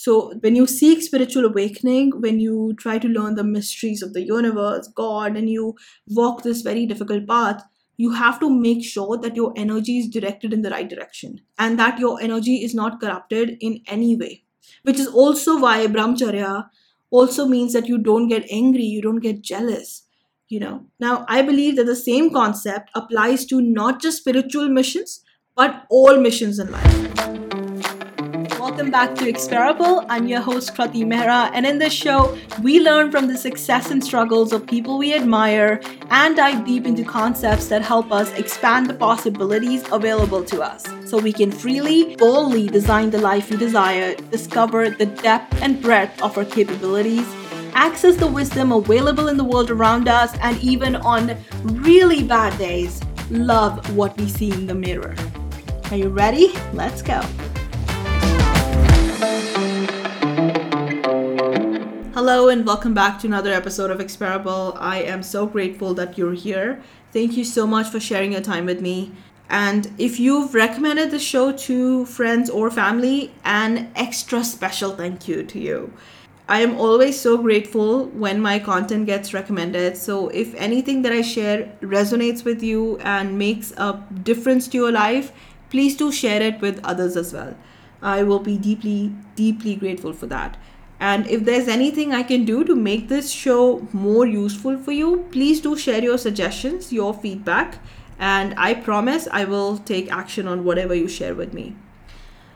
So, when you seek spiritual awakening, when you try to learn the mysteries of the universe, God, and you walk this very difficult path, you have to make sure that your energy is directed in the right direction and that your energy is not corrupted in any way. Which is also why brahmacharya also means that you don't get angry, you don't get jealous. You know, now I believe that the same concept applies to not just spiritual missions, but all missions in life. Welcome back to Experible. I'm your host, Krati Mehra, and in this show, we learn from the success and struggles of people we admire and dive deep into concepts that help us expand the possibilities available to us so we can freely, boldly design the life we desire, discover the depth and breadth of our capabilities, access the wisdom available in the world around us, and even on really bad days, love what we see in the mirror. Are you ready? Let's go. Hello and welcome back to another episode of Experible. I am so grateful that you're here. Thank you so much for sharing your time with me. And if you've recommended the show to friends or family, an extra special thank you to you. I am always so grateful when my content gets recommended. So, if anything that I share resonates with you and makes a difference to your life, please do share it with others as well. I will be deeply, deeply grateful for that. And if there's anything I can do to make this show more useful for you, please do share your suggestions, your feedback, and I promise I will take action on whatever you share with me.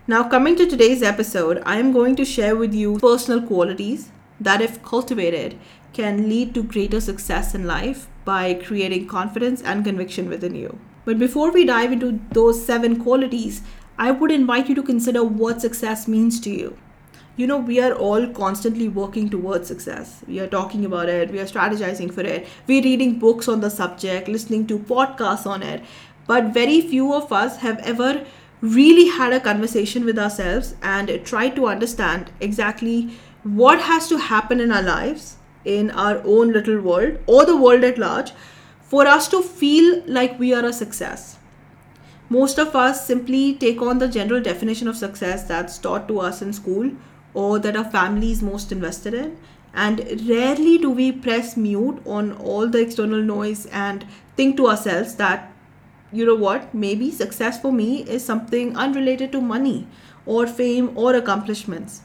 Now, coming to today's episode, I am going to share with you personal qualities that, if cultivated, can lead to greater success in life by creating confidence and conviction within you. But before we dive into those seven qualities, I would invite you to consider what success means to you you know we are all constantly working towards success. We are talking about it. We are strategizing for it. We're reading books on the subject listening to podcasts on it. But very few of us have ever really had a conversation with ourselves and tried to understand exactly what has to happen in our lives in our own little world or the world at large for us to feel like we are a success. Most of us simply take on the general definition of success that's taught to us in school or that our family is most invested in. And rarely do we press mute on all the external noise and think to ourselves that, you know what, maybe success for me is something unrelated to money or fame or accomplishments.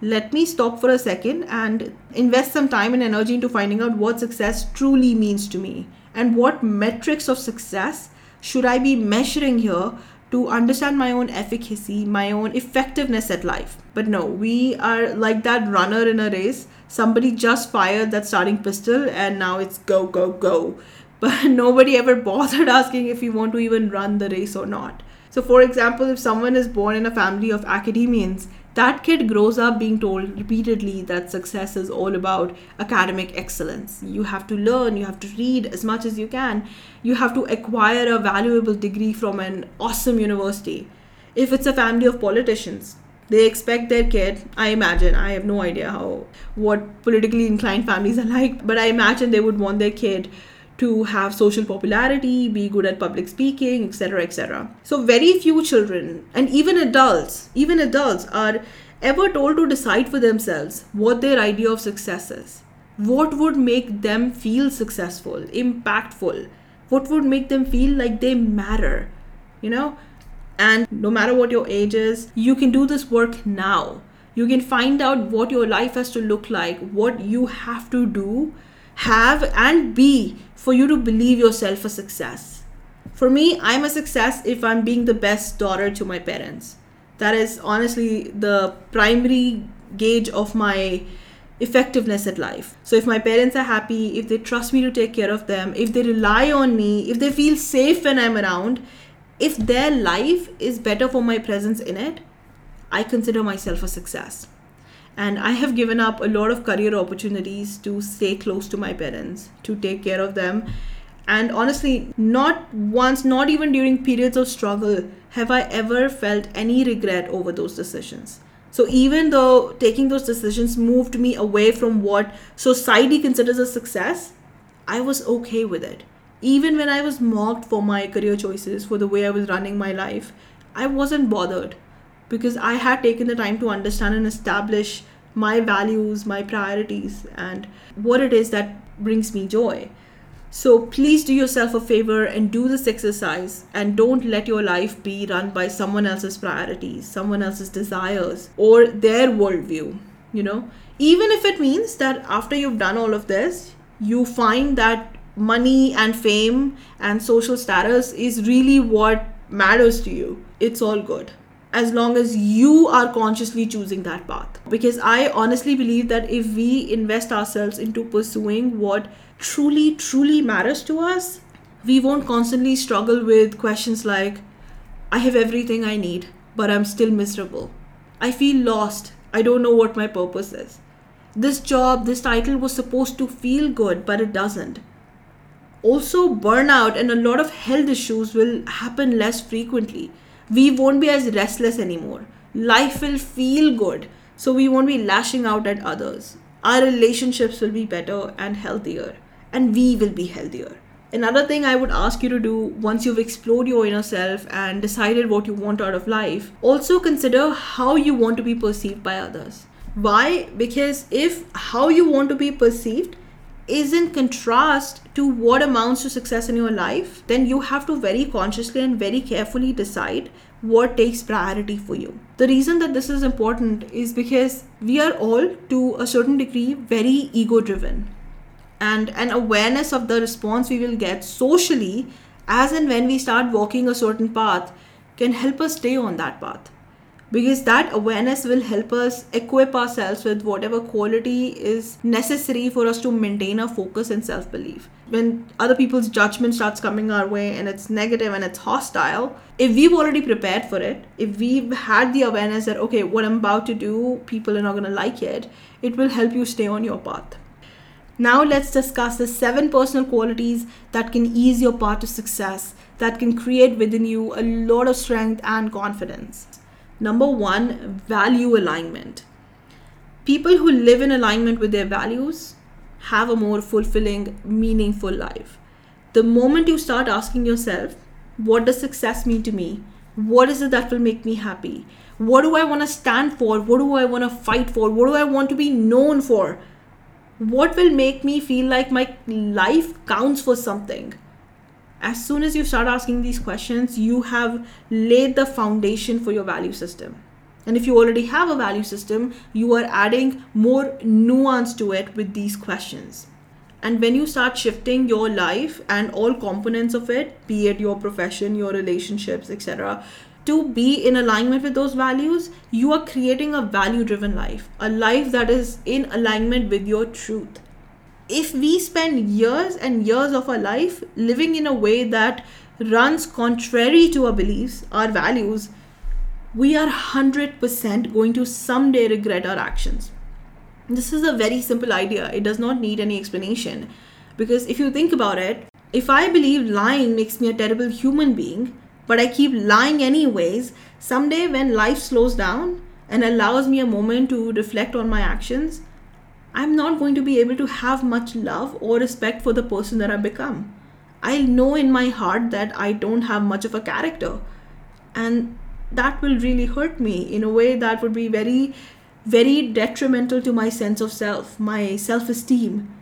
Let me stop for a second and invest some time and energy into finding out what success truly means to me and what metrics of success should I be measuring here to understand my own efficacy, my own effectiveness at life. But no, we are like that runner in a race. Somebody just fired that starting pistol and now it's go, go, go. But nobody ever bothered asking if you want to even run the race or not. So, for example, if someone is born in a family of academians, that kid grows up being told repeatedly that success is all about academic excellence. You have to learn, you have to read as much as you can, you have to acquire a valuable degree from an awesome university. If it's a family of politicians, they expect their kid i imagine i have no idea how what politically inclined families are like but i imagine they would want their kid to have social popularity, be good at public speaking, etc., etc. So, very few children and even adults, even adults are ever told to decide for themselves what their idea of success is. What would make them feel successful, impactful? What would make them feel like they matter? You know? And no matter what your age is, you can do this work now. You can find out what your life has to look like, what you have to do have and be for you to believe yourself a success. For me, I'm a success if I'm being the best daughter to my parents. That is honestly the primary gauge of my effectiveness at life. So if my parents are happy, if they trust me to take care of them, if they rely on me, if they feel safe when I'm around, if their life is better for my presence in it, I consider myself a success and i have given up a lot of career opportunities to stay close to my parents to take care of them. And honestly not once not even during periods of struggle have i ever felt any regret over those decisions. So even though taking those decisions moved me away from what society considers a success i was okay with it. Even when i was mocked for my career choices for the way i was running my life i wasn't bothered because I had taken the time to understand and establish my values, my priorities, and what it is that brings me joy. So please do yourself a favor and do this exercise and don't let your life be run by someone else's priorities, someone else's desires, or their worldview. You know, even if it means that after you've done all of this, you find that money and fame and social status is really what matters to you, it's all good as long as you are consciously choosing that path. Because I honestly believe that if we invest ourselves into pursuing what truly, truly matters to us, we won't constantly struggle with questions like, I have everything I need, but I'm still miserable. I feel lost. I don't know what my purpose is. This job, this title was supposed to feel good, but it doesn't. Also, burnout and a lot of health issues will happen less frequently we won't be as restless anymore. Life will feel good, so we won't be lashing out at others. Our relationships will be better and healthier, and we will be healthier. Another thing I would ask you to do once you've explored your inner self and decided what you want out of life, also consider how you want to be perceived by others. Why? Because if how you want to be perceived is in contrast to what amounts to success in your life, then you have to very consciously and very carefully decide what takes priority for you. The reason that this is important is because we are all, to a certain degree, very ego driven. And an awareness of the response we will get socially, as and when we start walking a certain path, can help us stay on that path because that awareness will help us equip ourselves with whatever quality is necessary for us to maintain our focus and self belief. When other people's judgment starts coming our way and it's negative and it's hostile, if we've already prepared for it, if we've had the awareness that, okay, what I'm about to do, people are not going to like it, it will help you stay on your path. Now, let's discuss the seven personal qualities that can ease your path to success, that can create within you a lot of strength and confidence. Number one, value alignment. People who live in alignment with their values have a more fulfilling, meaningful life. The moment you start asking yourself, what does success mean to me? What is it that will make me happy? What do I want to stand for? What do I want to fight for? What do I want to be known for? What will make me feel like my life counts for something? As soon as you start asking these questions, you have laid the foundation for your value system. And if you already have a value system, you are adding more nuance to it with these questions. And when you start shifting your life and all components of it, be it your profession, your relationships, etc., to be in alignment with those values, you are creating a value driven life, a life that is in alignment with your truth if we spend years and years of our life living in a way that runs contrary to our beliefs, our values, we are 100% going to someday regret our actions. This is a very simple idea. It does not need any explanation. Because if you think about it, if I believe lying makes me a terrible human being, but I keep lying anyways, someday when life slows down and allows me a moment to reflect on my actions, I'm not going to be able to have much love or respect for the person that I become. I know in my heart that I don't have much of a character. And that will really hurt me in a way that would be very, very detrimental to my sense of self, my self esteem.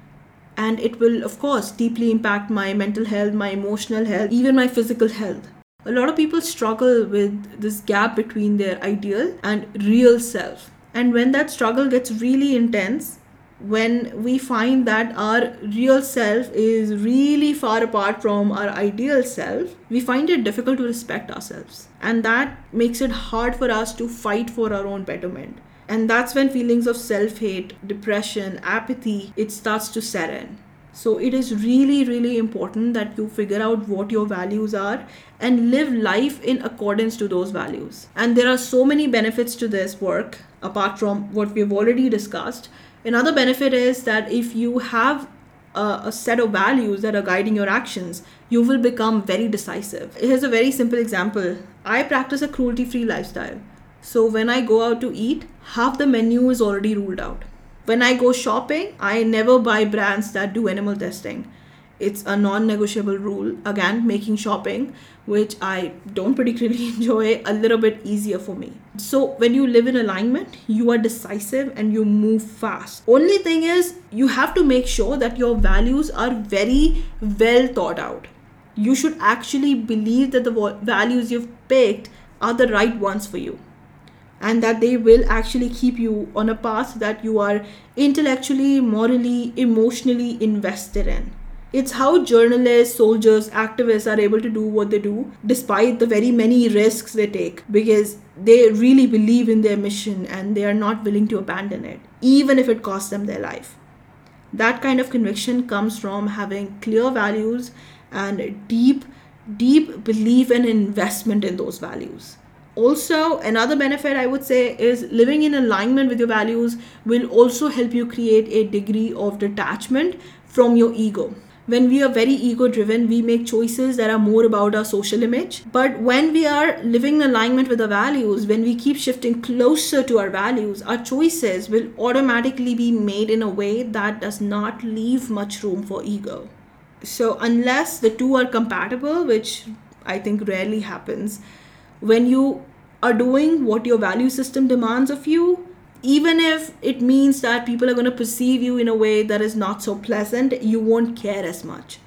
And it will, of course, deeply impact my mental health, my emotional health, even my physical health. A lot of people struggle with this gap between their ideal and real self. And when that struggle gets really intense, when we find that our real self is really far apart from our ideal self, we find it difficult to respect ourselves. And that makes it hard for us to fight for our own betterment. And that's when feelings of self hate, depression, apathy, it starts to set in. So it is really, really important that you figure out what your values are and live life in accordance to those values. And there are so many benefits to this work, apart from what we've already discussed Another benefit is that if you have a, a, set of values that are guiding your actions, you will become very decisive. Here's a very simple example I practice a cruelty free lifestyle. So when I go out to eat, half the menu is already ruled out. When I go shopping, I never buy brands that do animal testing. It's a non-negotiable rule again making shopping which i don't particularly enjoy a little bit easier for me. So when you live in alignment you are decisive and you move fast. Only thing is you have to make sure that your values are very well thought out. You should actually believe that the values you've picked are the right ones for you. And that they will actually keep you on a path that you are intellectually morally emotionally invested in it's how journalists, soldiers, activists are able to do what they do despite the very many risks they take because they really believe in their mission and they are not willing to abandon it, even if it costs them their life. That kind of conviction comes from having clear values and deep, deep belief and investment in those values. Also, another benefit I would say is living in alignment with your values will also help you create a degree of detachment from your ego when we are very ego driven, we make choices that are more about our social image. But when we are living in alignment with our values, when we keep shifting closer to our values, our choices will automatically be made in a way that does not leave much room for ego. So, unless the two are compatible, which I think rarely happens, when you are doing what your value system demands of you, even if it means that people are going to perceive you in a way that is not so pleasant, you won't care as much.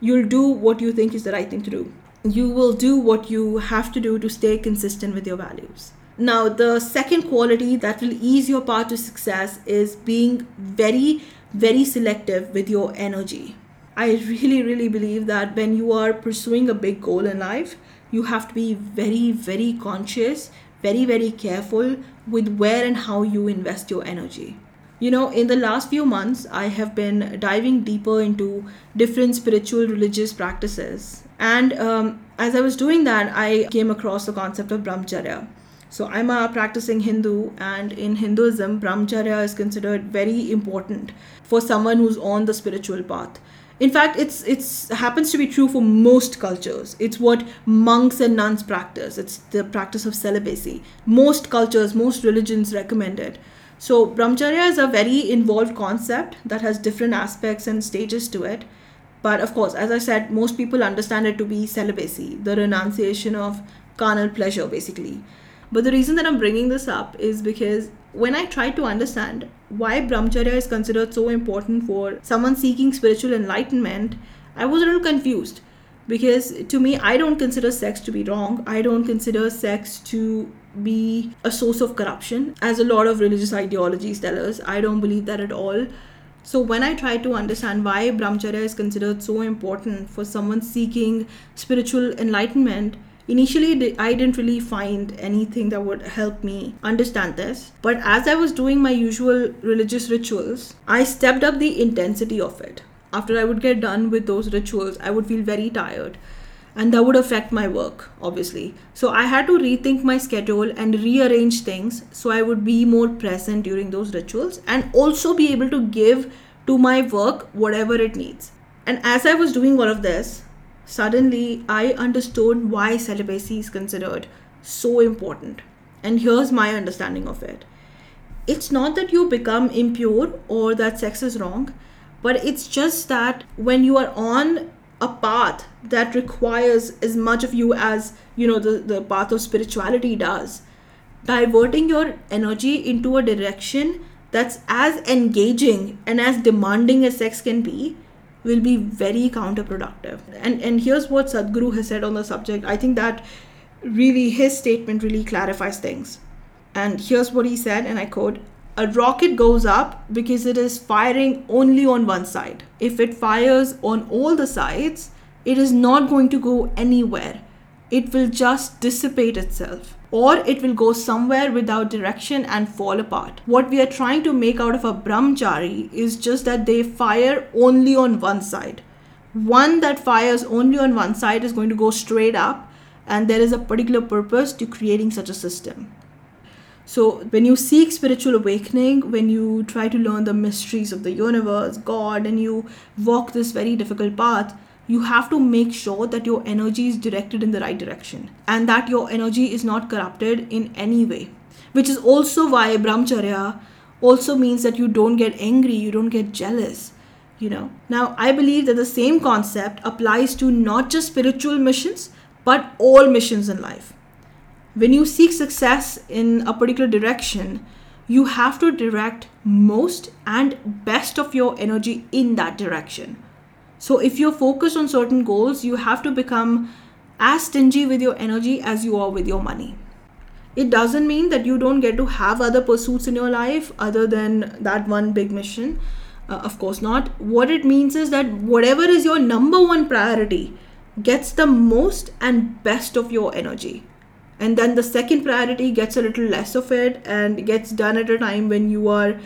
You'll do what you think is the right thing to do. You will do what you have to do to stay consistent with your values. Now, the second quality that will ease your path to success is being very, very selective with your energy. I really, really believe that when you are pursuing a big goal in life, you have to be very, very conscious very, very careful with where and how you invest your energy. You know, in the last few months, I have been diving deeper into different spiritual religious practices. And um, as I was doing that, I came across the concept of brahmacharya. So I'm a practicing Hindu, and in Hinduism, brahmacharya is considered very important for someone who's on the spiritual path in fact it's it's happens to be true for most cultures. It's what monks and nuns practice. It's the practice of celibacy. Most cultures most religions recommend it. So brahmacharya is a very involved concept that has different aspects and stages to it. But of course as i said most people understand it to be celibacy the renunciation of carnal pleasure basically. But the reason that i'm bringing this up is because when I tried to understand why brahmacharya is considered so important for someone seeking spiritual enlightenment, I was a little confused because to me, I don't consider sex to be wrong. I don't consider sex to be a source of corruption, as a lot of religious ideologies tell us. I don't believe that at all. So, when I tried to understand why brahmacharya is considered so important for someone seeking spiritual enlightenment, Initially, I didn't really find anything that would help me understand this. But as I was doing my usual religious rituals, I stepped up the intensity of it. After I would get done with those rituals, I would feel very tired. And that would affect my work, obviously. So I had to rethink my schedule and rearrange things so I would be more present during those rituals and also be able to give to my work whatever it needs. And as I was doing all of this, suddenly I understood why celibacy is considered so important. And here's my understanding of it it's not that you become impure or that sex is wrong, but it's just that when you are on a path that requires as much of you as you know the, the path of spirituality does diverting your energy into a direction that's as engaging and as demanding as sex can be will be very counterproductive. And and here's what Sadhguru has said on the subject. I think that really his statement really clarifies things. And here's what he said, and I quote a rocket goes up because it is firing only on one side. If it fires on all the sides, it is not going to go anywhere. It will just dissipate itself or it will go somewhere without direction and fall apart. What we are trying to make out of a brahmachari is just that they fire only on one side. One that fires only on one side is going to go straight up, and there is a particular purpose to creating such a system. So, when you seek spiritual awakening, when you try to learn the mysteries of the universe, God, and you walk this very difficult path, you have to make sure that your energy is directed in the right direction and that your energy is not corrupted in any way which is also why brahmacharya also means that you don't get angry you don't get jealous you know. Now, I believe that the same concept applies to not just spiritual missions, but all missions in life. When you seek success in a particular direction, you have to direct most and best of your energy in that direction. So, if you're focused on certain goals, you have to become as stingy with your energy as you are with your money. It doesn't mean that you don't get to have other pursuits in your life other than that one big mission. Uh, of course not. What it means is that whatever is your number one priority gets the most and best of your energy. And then the second priority gets a little less of it and gets done at a time when you are,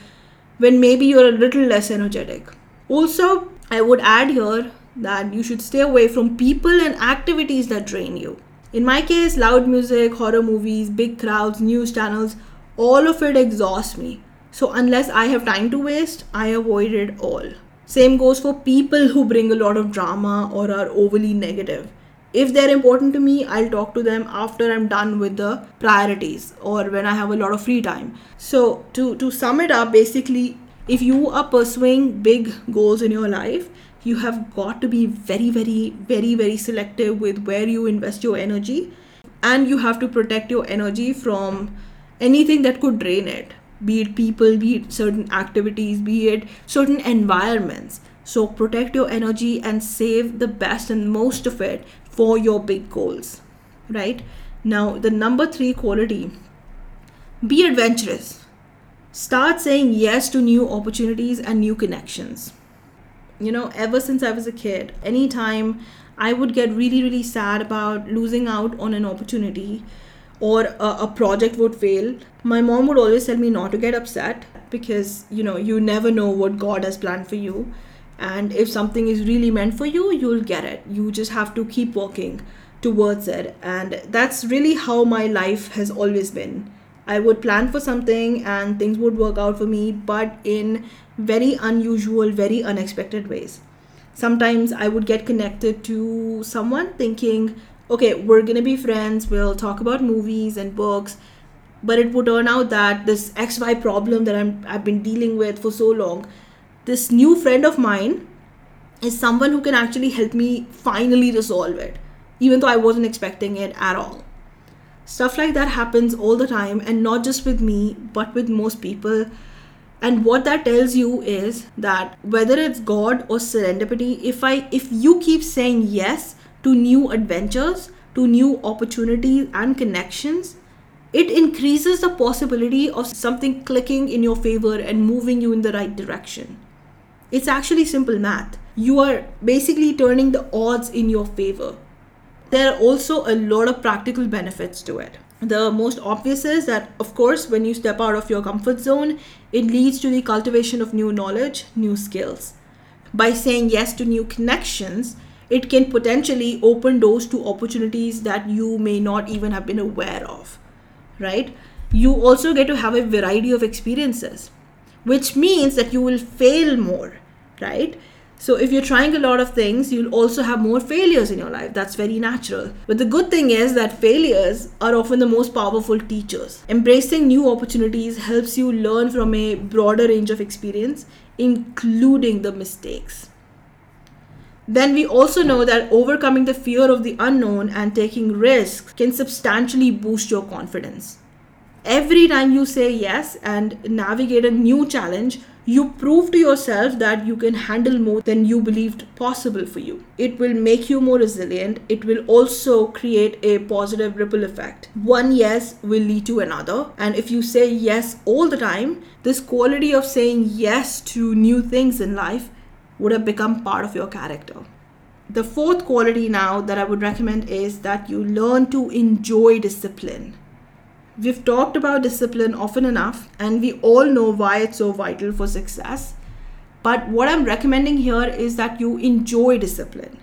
when maybe you're a little less energetic. Also, I would add here that you should stay away from people and activities that drain you. In my case, loud music, horror movies, big crowds, news channels, all of it exhausts me. So, unless I have time to waste, I avoid it all. Same goes for people who bring a lot of drama or are overly negative. If they're important to me, I'll talk to them after I'm done with the priorities or when I have a lot of free time. So, to, to sum it up, basically, if you are pursuing big goals in your life, you have got to be very, very, very, very selective with where you invest your energy. And you have to protect your energy from anything that could drain it be it people, be it certain activities, be it certain environments. So protect your energy and save the best and most of it for your big goals, right? Now, the number three quality be adventurous. Start saying yes to new opportunities and new connections. You know, ever since I was a kid, anytime I would get really, really sad about losing out on an opportunity or a, a, project would fail, my mom would always tell me not to get upset because you know you never know what God has planned for you. And if something is really meant for you, you'll get it. You just have to keep working towards it. And that's really how my life has always been. I would plan for something and things would work out for me, but in very unusual, very unexpected ways. Sometimes I would get connected to someone thinking, okay, we're gonna be friends, we'll talk about movies and books, but it would turn out that this XY problem that I'm I've been dealing with for so long, this new friend of mine is someone who can actually help me finally resolve it, even though I wasn't expecting it at all. Stuff like that happens all the time, and not just with me, but with most people. And what that tells you is that whether it's God or serendipity, if I if you keep saying yes to new adventures, to new opportunities and connections, it increases the possibility of something clicking in your favor and moving you in the right direction. It's actually simple math. You are basically turning the odds in your favor. There are also a lot of practical benefits to it. The most obvious is that, of course, when you step out of your comfort zone, it leads to the cultivation of new knowledge, new skills. By saying yes to new connections, it can potentially open doors to opportunities that you may not even have been aware of, right? You also get to have a variety of experiences, which means that you will fail more, right? So if you're trying a lot of things, you'll also have more failures in your life. That's very natural. But the good thing is that failures are often the most powerful teachers. Embracing new opportunities helps you learn from a broader range of experience, including the mistakes then we also know that overcoming the fear of the unknown and taking risks can substantially boost your confidence. Every time you say yes and navigate a new challenge, you prove to yourself that you can handle more than you believed possible for you. It will make you more resilient. It will also create a positive ripple effect. One yes will lead to another. And if you say yes all the time, this quality of saying yes to new things in life would have become part of your character. The fourth quality now that I would recommend is that you learn to enjoy discipline. We've talked about discipline often enough, and we all know why it's so vital for success. But what I'm recommending here is that you enjoy discipline.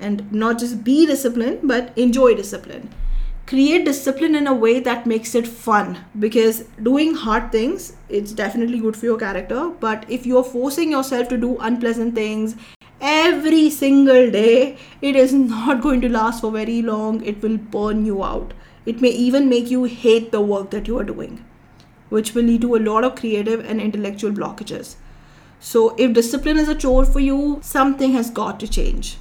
And not just be disciplined, but enjoy discipline. Create discipline in a way that makes it fun because doing hard things it's definitely good for your character. But if you're forcing yourself to do unpleasant things every single day it is not going to last for very long. It will burn you out it may even make you hate the work that you are doing which will lead to a lot of creative and intellectual blockages So, if discipline is a chore for you, something has got to change.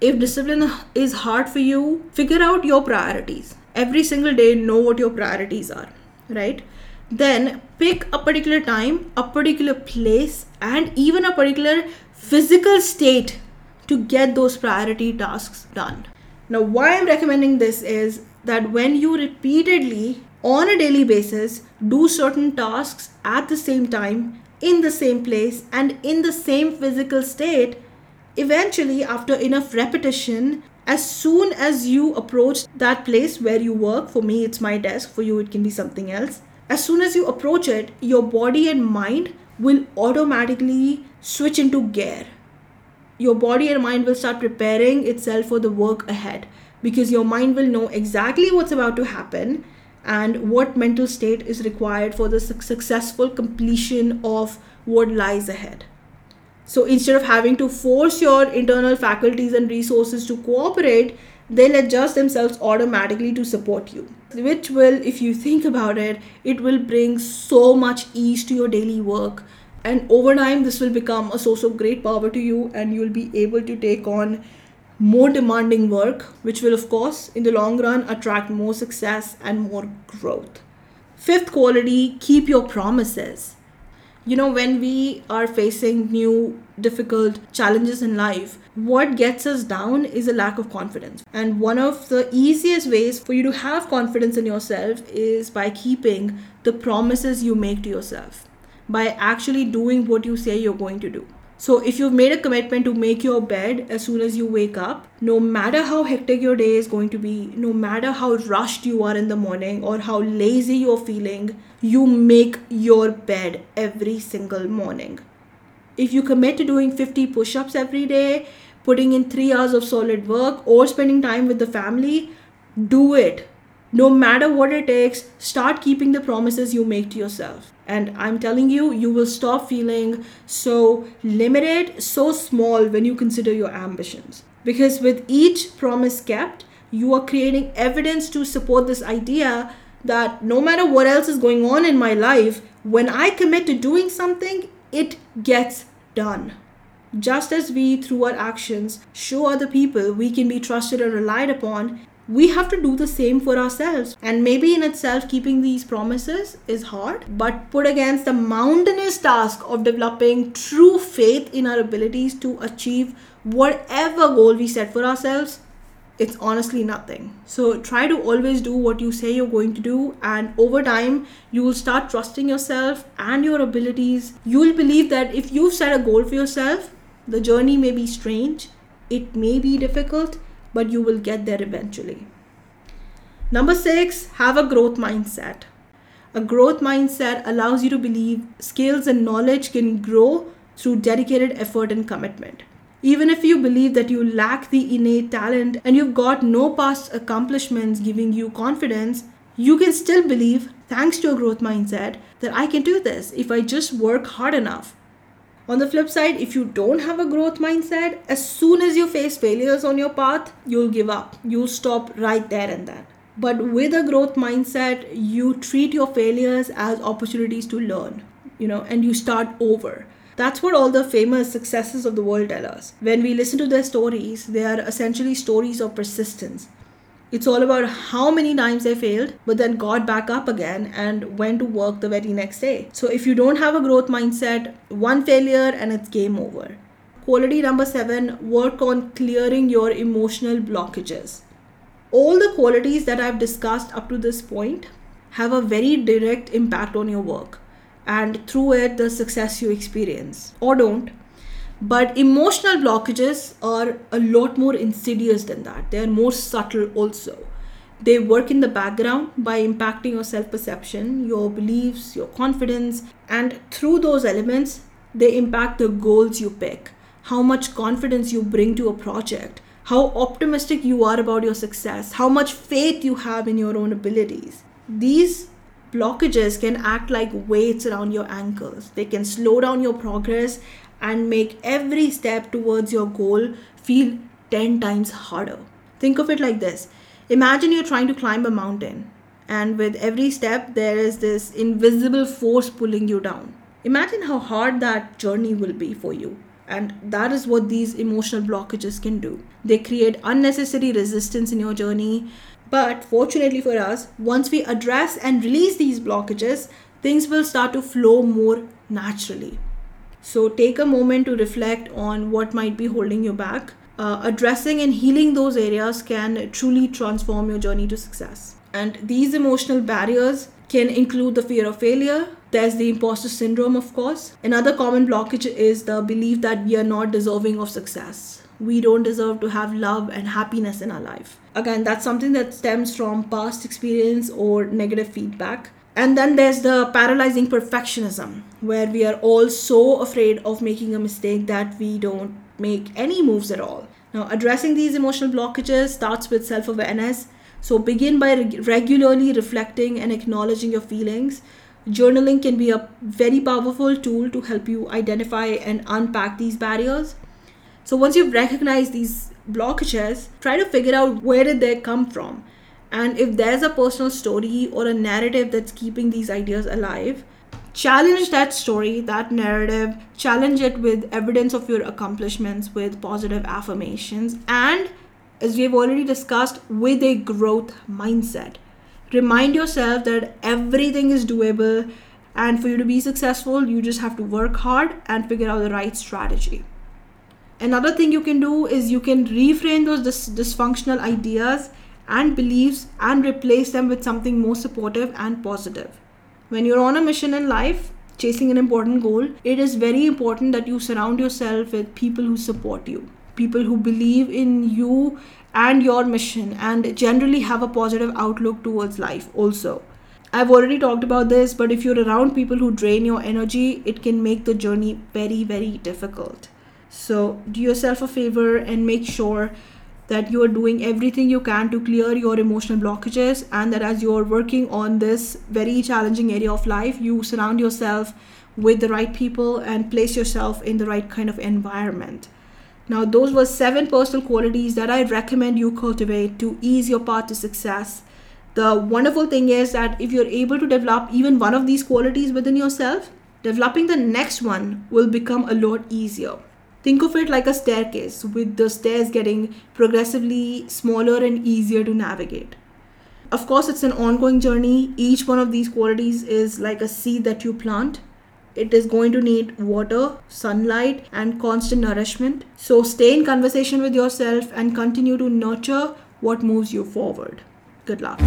If discipline is hard for you, figure out your priorities. Every single day, know what your priorities are, right? Then pick a particular time, a particular place, and even a particular physical state to get those priority tasks done. Now, why I'm recommending this is that when you repeatedly, on a daily basis, do certain tasks at the same time, in the same place, and in the same physical state, eventually, after enough repetition, as soon as you approach that place where you work, for me, it's my desk, for you, it can be something else. As soon as you approach it, your body and mind will automatically switch into gear. Your body and mind will start preparing itself for the work ahead because your mind will know exactly what's about to happen and what mental state is required for the successful completion of what lies ahead. So instead of having to force your internal faculties and resources to cooperate, they'll adjust themselves automatically to support you. Which will, if you think about it, it will bring so much ease to your daily work. And over time, this will become a source of great power to you, and you'll be able to take on more demanding work, which will, of course, in the long run, attract more success and more growth. Fifth quality keep your promises you know, when we are facing new, difficult challenges in life, what gets us down is a lack of confidence. And one of the easiest ways for you to have confidence in yourself is by keeping the promises you make to yourself, by actually doing what you say you're going to do. So, if you've made a commitment to make your bed as soon as you wake up, no matter how hectic your day is going to be, no matter how rushed you are in the morning or how lazy you're feeling, you make your bed every single morning. If you commit to doing 50 push ups every day, putting in three hours of solid work, or spending time with the family, do it no matter what it takes, start keeping the promises you make to yourself. And I'm telling you, you will stop feeling so limited, so small when you consider your ambitions. Because with each promise kept, you are creating evidence to support this idea that no matter what else is going on in my life, when I commit to doing something, it gets done. Just as we, through our actions, show other people we can be trusted and relied upon, we have to do the same for ourselves. And maybe in itself, keeping these promises is hard, but put against the mountainous task of developing true faith in our abilities to achieve whatever goal we set for ourselves, it's honestly nothing. So try to always do what you say you're going to do, and over time, you will start trusting yourself and your abilities. You will believe that if you've set a goal for yourself, the journey may be strange, it may be difficult but you will get there eventually. Number six, have a growth mindset. A growth mindset allows you to believe skills and knowledge can grow through dedicated effort and commitment. Even if you believe that you lack the innate talent and you've got no past accomplishments giving you confidence, you can still believe, thanks to a growth mindset, that I can do this if I just work hard enough. On the flip side, if you don't have a growth mindset, as soon as you face failures on your path, you'll give up. You'll stop right there and then. But with a growth mindset, you treat your failures as opportunities to learn, you know, and you start over. That's what all the famous successes of the world tell us. When we listen to their stories, they are essentially stories of persistence. It's all about how many times they failed, but then got back up again and went to work the very next day. So if you don't have a growth mindset, one failure and it's game over. Quality number seven work on clearing your emotional blockages. All the qualities that I've discussed up to this point have a very direct impact on your work and through it, the success you experience or don't. But emotional blockages are a lot more insidious than that. They are more subtle also. They work in the background by impacting your self perception, your beliefs, your confidence, and through those elements, they impact the goals you pick, how much confidence you bring to a project, how optimistic you are about your success, how much faith you have in your own abilities. These blockages can act like weights around your ankles. They can slow down your progress and make every step towards your goal feel 10 times harder. Think of it like this Imagine you're trying to climb a mountain, and with every step, there is this invisible force pulling you down. imagine how hard that journey will be for you. And that is what these emotional blockages can do. They create unnecessary resistance in your journey. But fortunately for us, once we address and release these blockages, things will start to flow more naturally. So take a moment to reflect on what might be holding you back. Uh, addressing and healing those areas can truly transform your journey to success. And these emotional barriers can include the fear of failure. There's the imposter syndrome, of course. Another common blockage is the belief that we are not deserving of success. We don't deserve to have love and happiness in our life. Again, that's something that stems from past experience or negative feedback. And then there's the paralyzing perfectionism, where we are all so afraid of making a mistake that we don't make any moves at all. Now, addressing these emotional blockages starts with self awareness. So, begin by reg- regularly reflecting and acknowledging your feelings. Journaling can be a very powerful tool to help you identify and unpack these barriers. So, once you've recognized these blockages, try to figure out where did they come from and if there's a personal story or a narrative that's keeping these ideas alive, challenge that story, that narrative, challenge it with evidence of your accomplishments, with positive affirmations, and as we've already discussed, with a growth mindset. Remind yourself that everything is doable, and for you to be successful, you just have to work hard and figure out the right strategy. Another thing you can do is you can reframe those dis- dysfunctional ideas and beliefs and replace them with something more supportive and positive. When you're on a mission in life, chasing an important goal, it is very important that you surround yourself with people who support you, people who believe in you and your mission, and generally have a positive outlook towards life also. I've already talked about this, but if you're around people who drain your energy, it can make the journey very, very difficult. So, do yourself a favor and make sure that you are doing everything you can to clear your emotional blockages and that as you're working on this very challenging area of life you surround yourself with the right people and place yourself in the right kind of environment. Now those were seven personal qualities that i recommend you cultivate to ease your path to success. The wonderful thing is that if you're able to develop even one of these qualities within yourself developing the next one will become a lot easier Think of it like a staircase, with the stairs getting progressively smaller and easier to navigate. Of course, it's an ongoing journey. Each one of these qualities is like a seed that you plant. It is going to need water, sunlight, and constant nourishment. So, stay in conversation with yourself and continue to nurture what moves you forward. Good luck.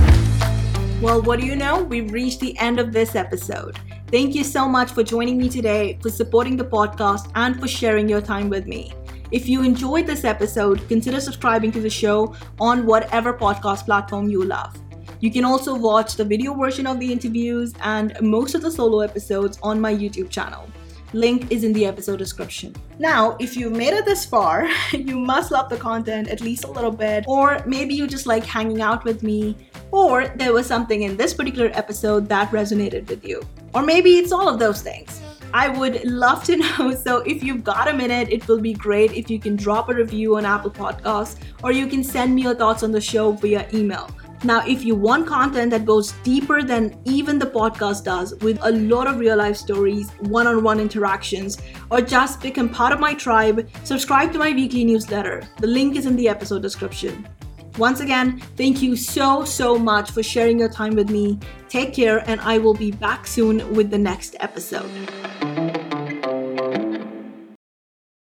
Well, what do you know? We've reached the end of this episode. Thank you so much for joining me today, for supporting the podcast, and for sharing your time with me. If you enjoyed this episode, consider subscribing to the show on whatever podcast platform you love. You can also watch the video version of the interviews and most of the solo episodes on my YouTube channel. Link is in the episode description. Now, if you've made it this far, you must love the content at least a little bit, or maybe you just like hanging out with me, or there was something in this particular episode that resonated with you. Or maybe it's all of those things. I would love to know. So, if you've got a minute, it will be great if you can drop a review on Apple Podcasts or you can send me your thoughts on the show via email. Now, if you want content that goes deeper than even the podcast does, with a lot of real life stories, one on one interactions, or just become part of my tribe, subscribe to my weekly newsletter. The link is in the episode description. Once again, thank you so, so much for sharing your time with me. Take care, and I will be back soon with the next episode.